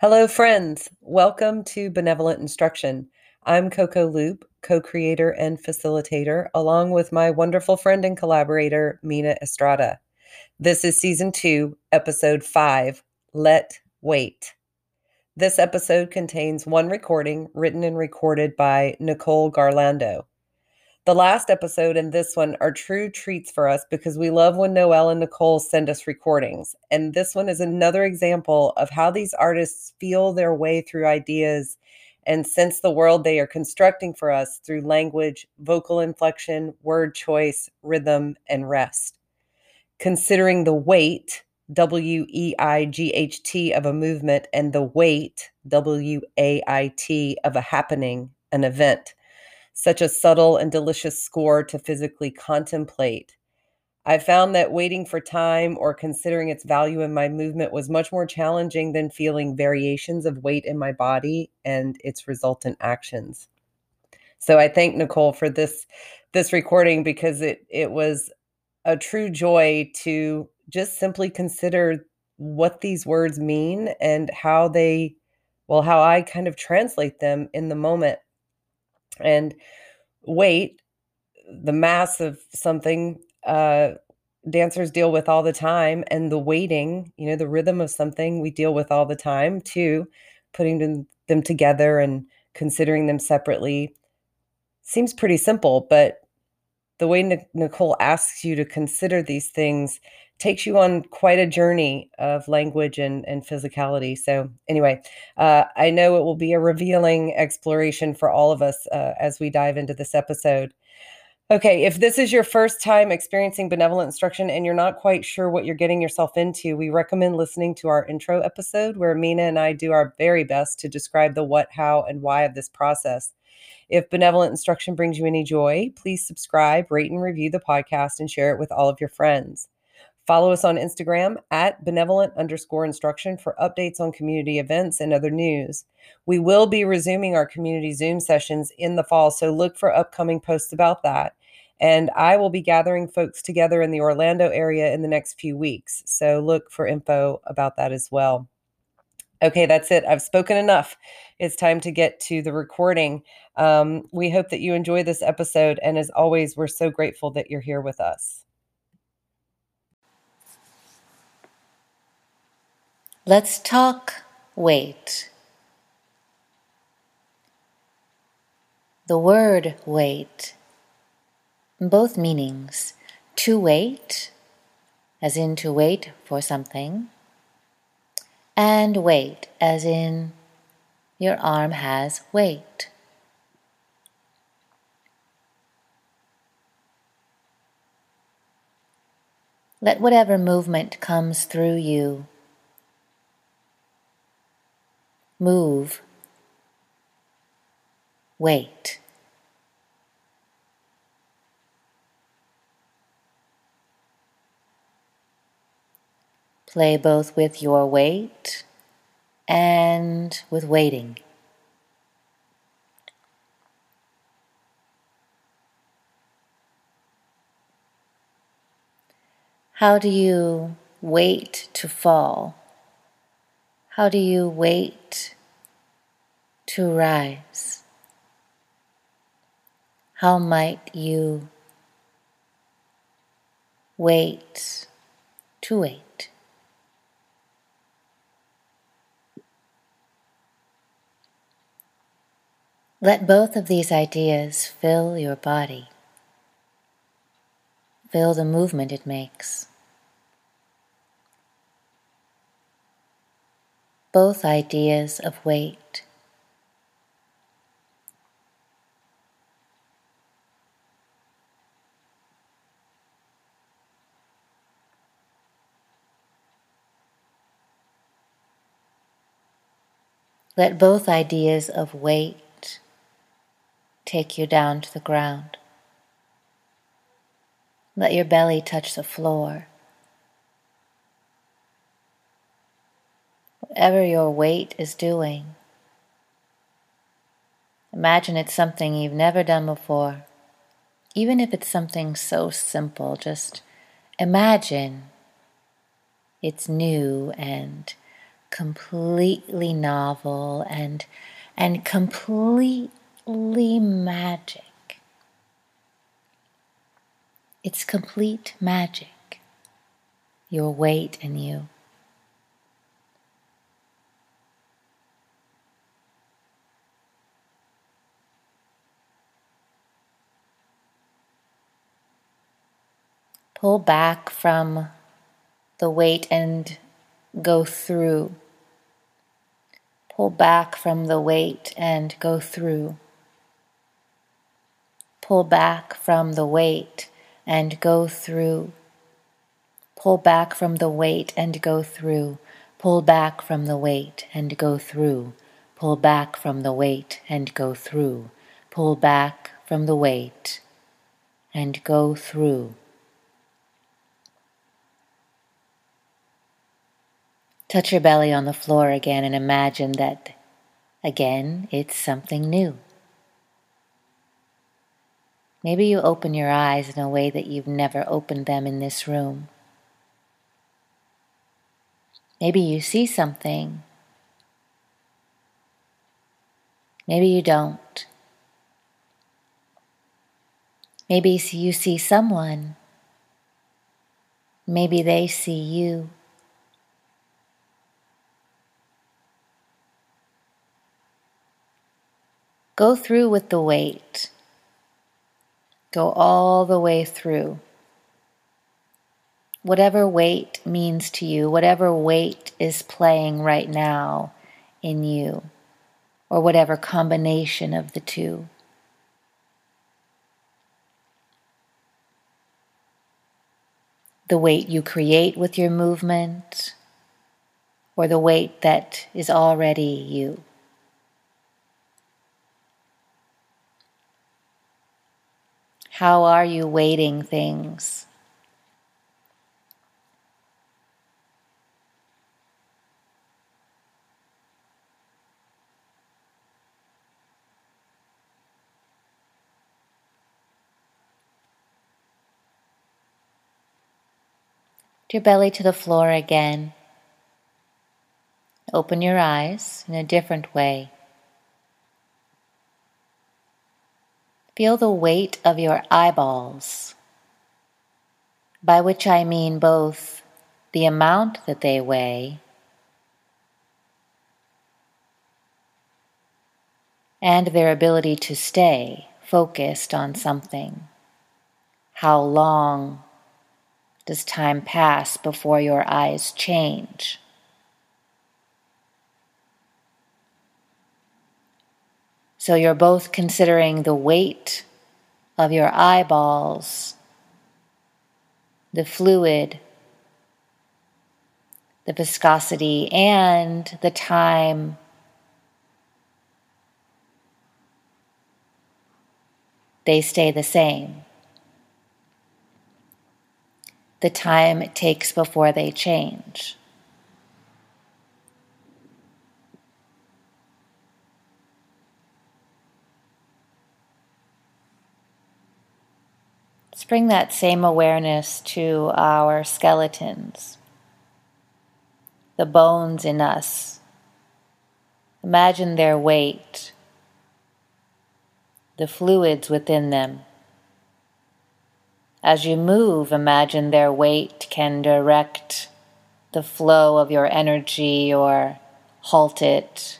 Hello, friends. Welcome to Benevolent Instruction. I'm Coco Loupe, co creator and facilitator, along with my wonderful friend and collaborator, Mina Estrada. This is season two, episode five Let Wait. This episode contains one recording written and recorded by Nicole Garlando. The last episode and this one are true treats for us because we love when Noelle and Nicole send us recordings. And this one is another example of how these artists feel their way through ideas and sense the world they are constructing for us through language, vocal inflection, word choice, rhythm, and rest. Considering the weight, W E I G H T, of a movement and the weight, W A I T, of a happening, an event such a subtle and delicious score to physically contemplate. I found that waiting for time or considering its value in my movement was much more challenging than feeling variations of weight in my body and its resultant actions. So I thank Nicole for this this recording because it it was a true joy to just simply consider what these words mean and how they well how I kind of translate them in the moment and weight, the mass of something, uh, dancers deal with all the time, and the weighting, you know, the rhythm of something we deal with all the time too. Putting them, them together and considering them separately seems pretty simple, but the way Nicole asks you to consider these things takes you on quite a journey of language and, and physicality. So, anyway, uh, I know it will be a revealing exploration for all of us uh, as we dive into this episode. Okay, if this is your first time experiencing benevolent instruction and you're not quite sure what you're getting yourself into, we recommend listening to our intro episode where Mina and I do our very best to describe the what, how, and why of this process. If benevolent instruction brings you any joy, please subscribe, rate, and review the podcast and share it with all of your friends. Follow us on Instagram at benevolent underscore instruction for updates on community events and other news. We will be resuming our community Zoom sessions in the fall, so look for upcoming posts about that. And I will be gathering folks together in the Orlando area in the next few weeks. So look for info about that as well. Okay, that's it. I've spoken enough. It's time to get to the recording. Um, we hope that you enjoy this episode. And as always, we're so grateful that you're here with us. Let's talk wait. The word wait, both meanings, to wait, as in to wait for something, and wait, as in your arm has weight. Let whatever movement comes through you move, wait. Play both with your weight and with waiting. How do you wait to fall? How do you wait to rise? How might you wait to wait? Let both of these ideas fill your body. Feel the movement it makes. both ideas of weight. Let both ideas of weight take you down to the ground. Let your belly touch the floor. whatever your weight is doing. Imagine it's something you've never done before. Even if it's something so simple, just imagine it's new and completely novel and and completely magic. It's complete magic. Your weight in you. Pull back from the weight and go through. Pull back from the weight and go through. Pull back from the weight and go through. Pull back from the weight and go through. Pull back from the weight and go through. Pull back from the weight and go through. Pull back from the weight and go through. Touch your belly on the floor again and imagine that again it's something new. Maybe you open your eyes in a way that you've never opened them in this room. Maybe you see something. Maybe you don't. Maybe you see someone. Maybe they see you. Go through with the weight. Go all the way through. Whatever weight means to you, whatever weight is playing right now in you, or whatever combination of the two. The weight you create with your movement, or the weight that is already you. How are you waiting things? your belly to the floor again. Open your eyes in a different way. Feel the weight of your eyeballs, by which I mean both the amount that they weigh and their ability to stay focused on something. How long does time pass before your eyes change? So you're both considering the weight of your eyeballs, the fluid, the viscosity, and the time. They stay the same. The time it takes before they change. Let's bring that same awareness to our skeletons, the bones in us. Imagine their weight, the fluids within them. As you move, imagine their weight can direct the flow of your energy or halt it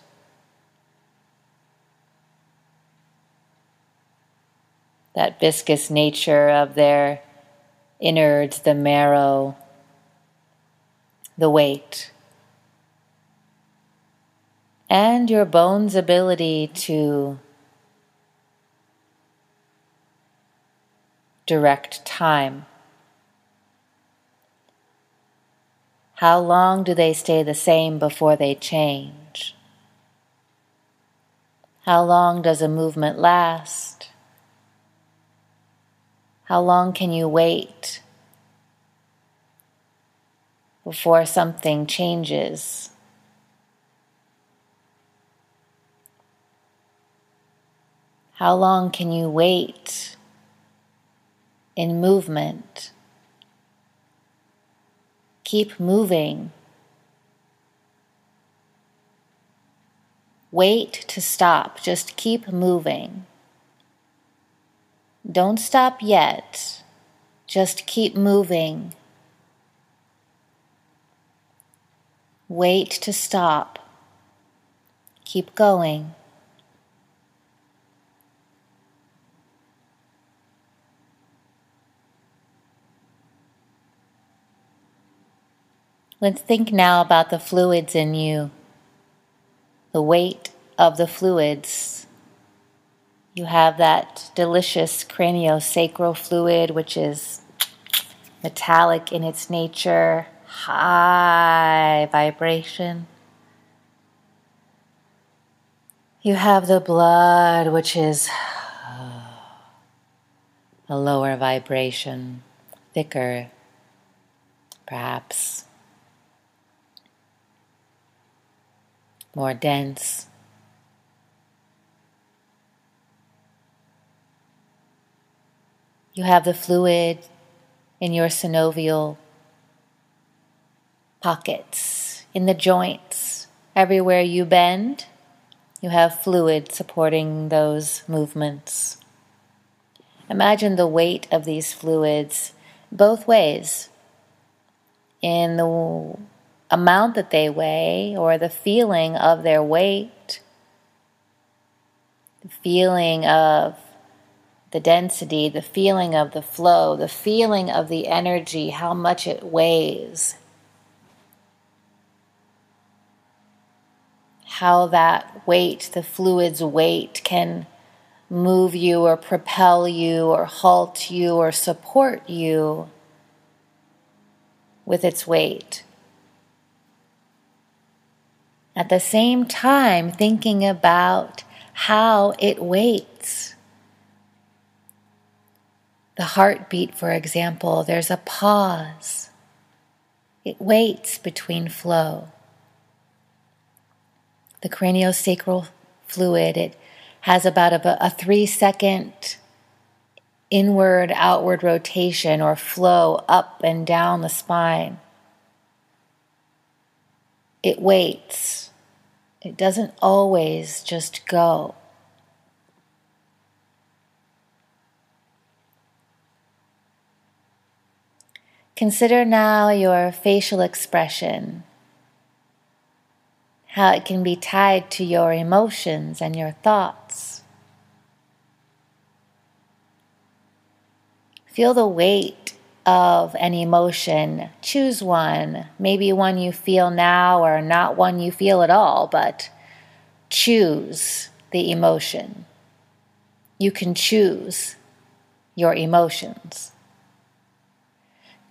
that viscous nature of their innards, the marrow, the weight, and your bone's ability to direct time. How long do they stay the same before they change? How long does a movement last? How long can you wait before something changes? How long can you wait in movement? Keep moving. wait to stop. Just keep moving. Don't stop yet. Just keep moving. Wait to stop. Keep going. Let's think now about the fluids in you, the weight of the fluids. You have that delicious craniosacral fluid, which is metallic in its nature, high vibration. You have the blood, which is a lower vibration, thicker, perhaps more dense. You have the fluid in your synovial pockets, in the joints. Everywhere you bend, you have fluid supporting those movements. Imagine the weight of these fluids both ways in the amount that they weigh or the feeling of their weight, the feeling of the density, the feeling of the flow, the feeling of the energy, how much it weighs. How that weight, the fluid's weight, can move you or propel you or halt you or support you with its weight at the same time thinking about how it waits. The heartbeat, for example, there's a pause. It waits between flow. The craniosacral fluid, it has about a, a three second inward outward rotation or flow up and down the spine. It waits. It doesn't always just go. Consider now your facial expression, how it can be tied to your emotions and your thoughts. Feel the weight of an emotion, choose one, maybe one you feel now or not one you feel at all, but choose the emotion. You can choose your emotions.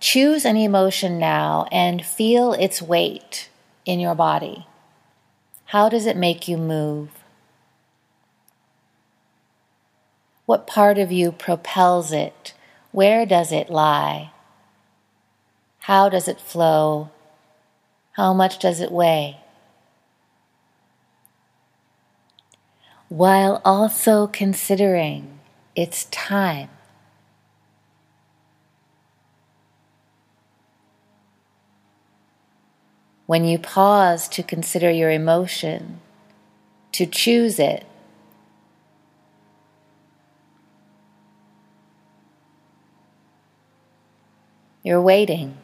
Choose an emotion now and feel its weight in your body. How does it make you move? What part of you propels it? Where does it lie? How does it flow? How much does it weigh? While also considering its time. When you pause to consider your emotion, to choose it, You're waiting.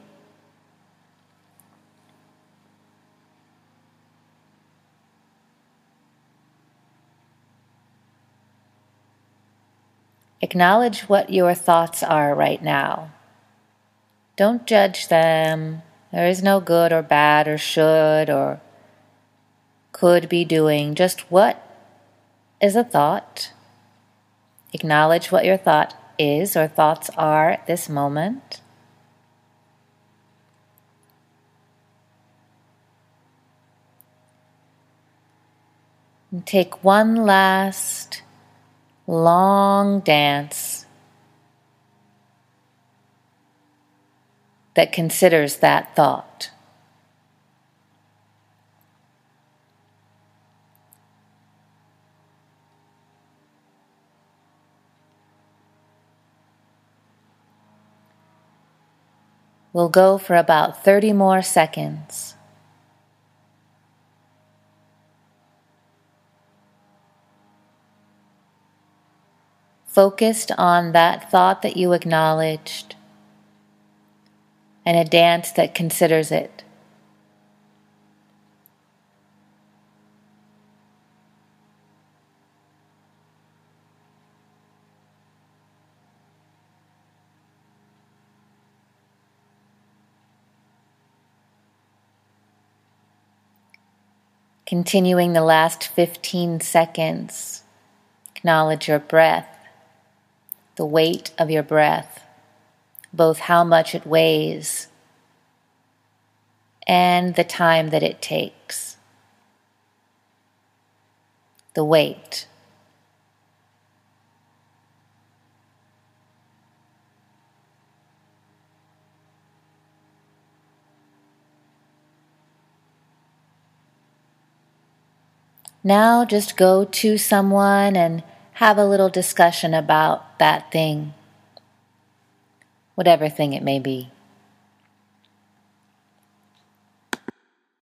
Acknowledge what your thoughts are right now. Don't judge them. There is no good or bad or should or could be doing. Just what is a thought. Acknowledge what your thought is or thoughts are at this moment. And take one last long dance that considers that thought. We'll go for about 30 more seconds. Focused on that thought that you acknowledged and a dance that considers it. Continuing the last 15 seconds, acknowledge your breath, the weight of your breath, both how much it weighs and the time that it takes. The weight. Now just go to someone and have a little discussion about that thing, whatever thing it may be.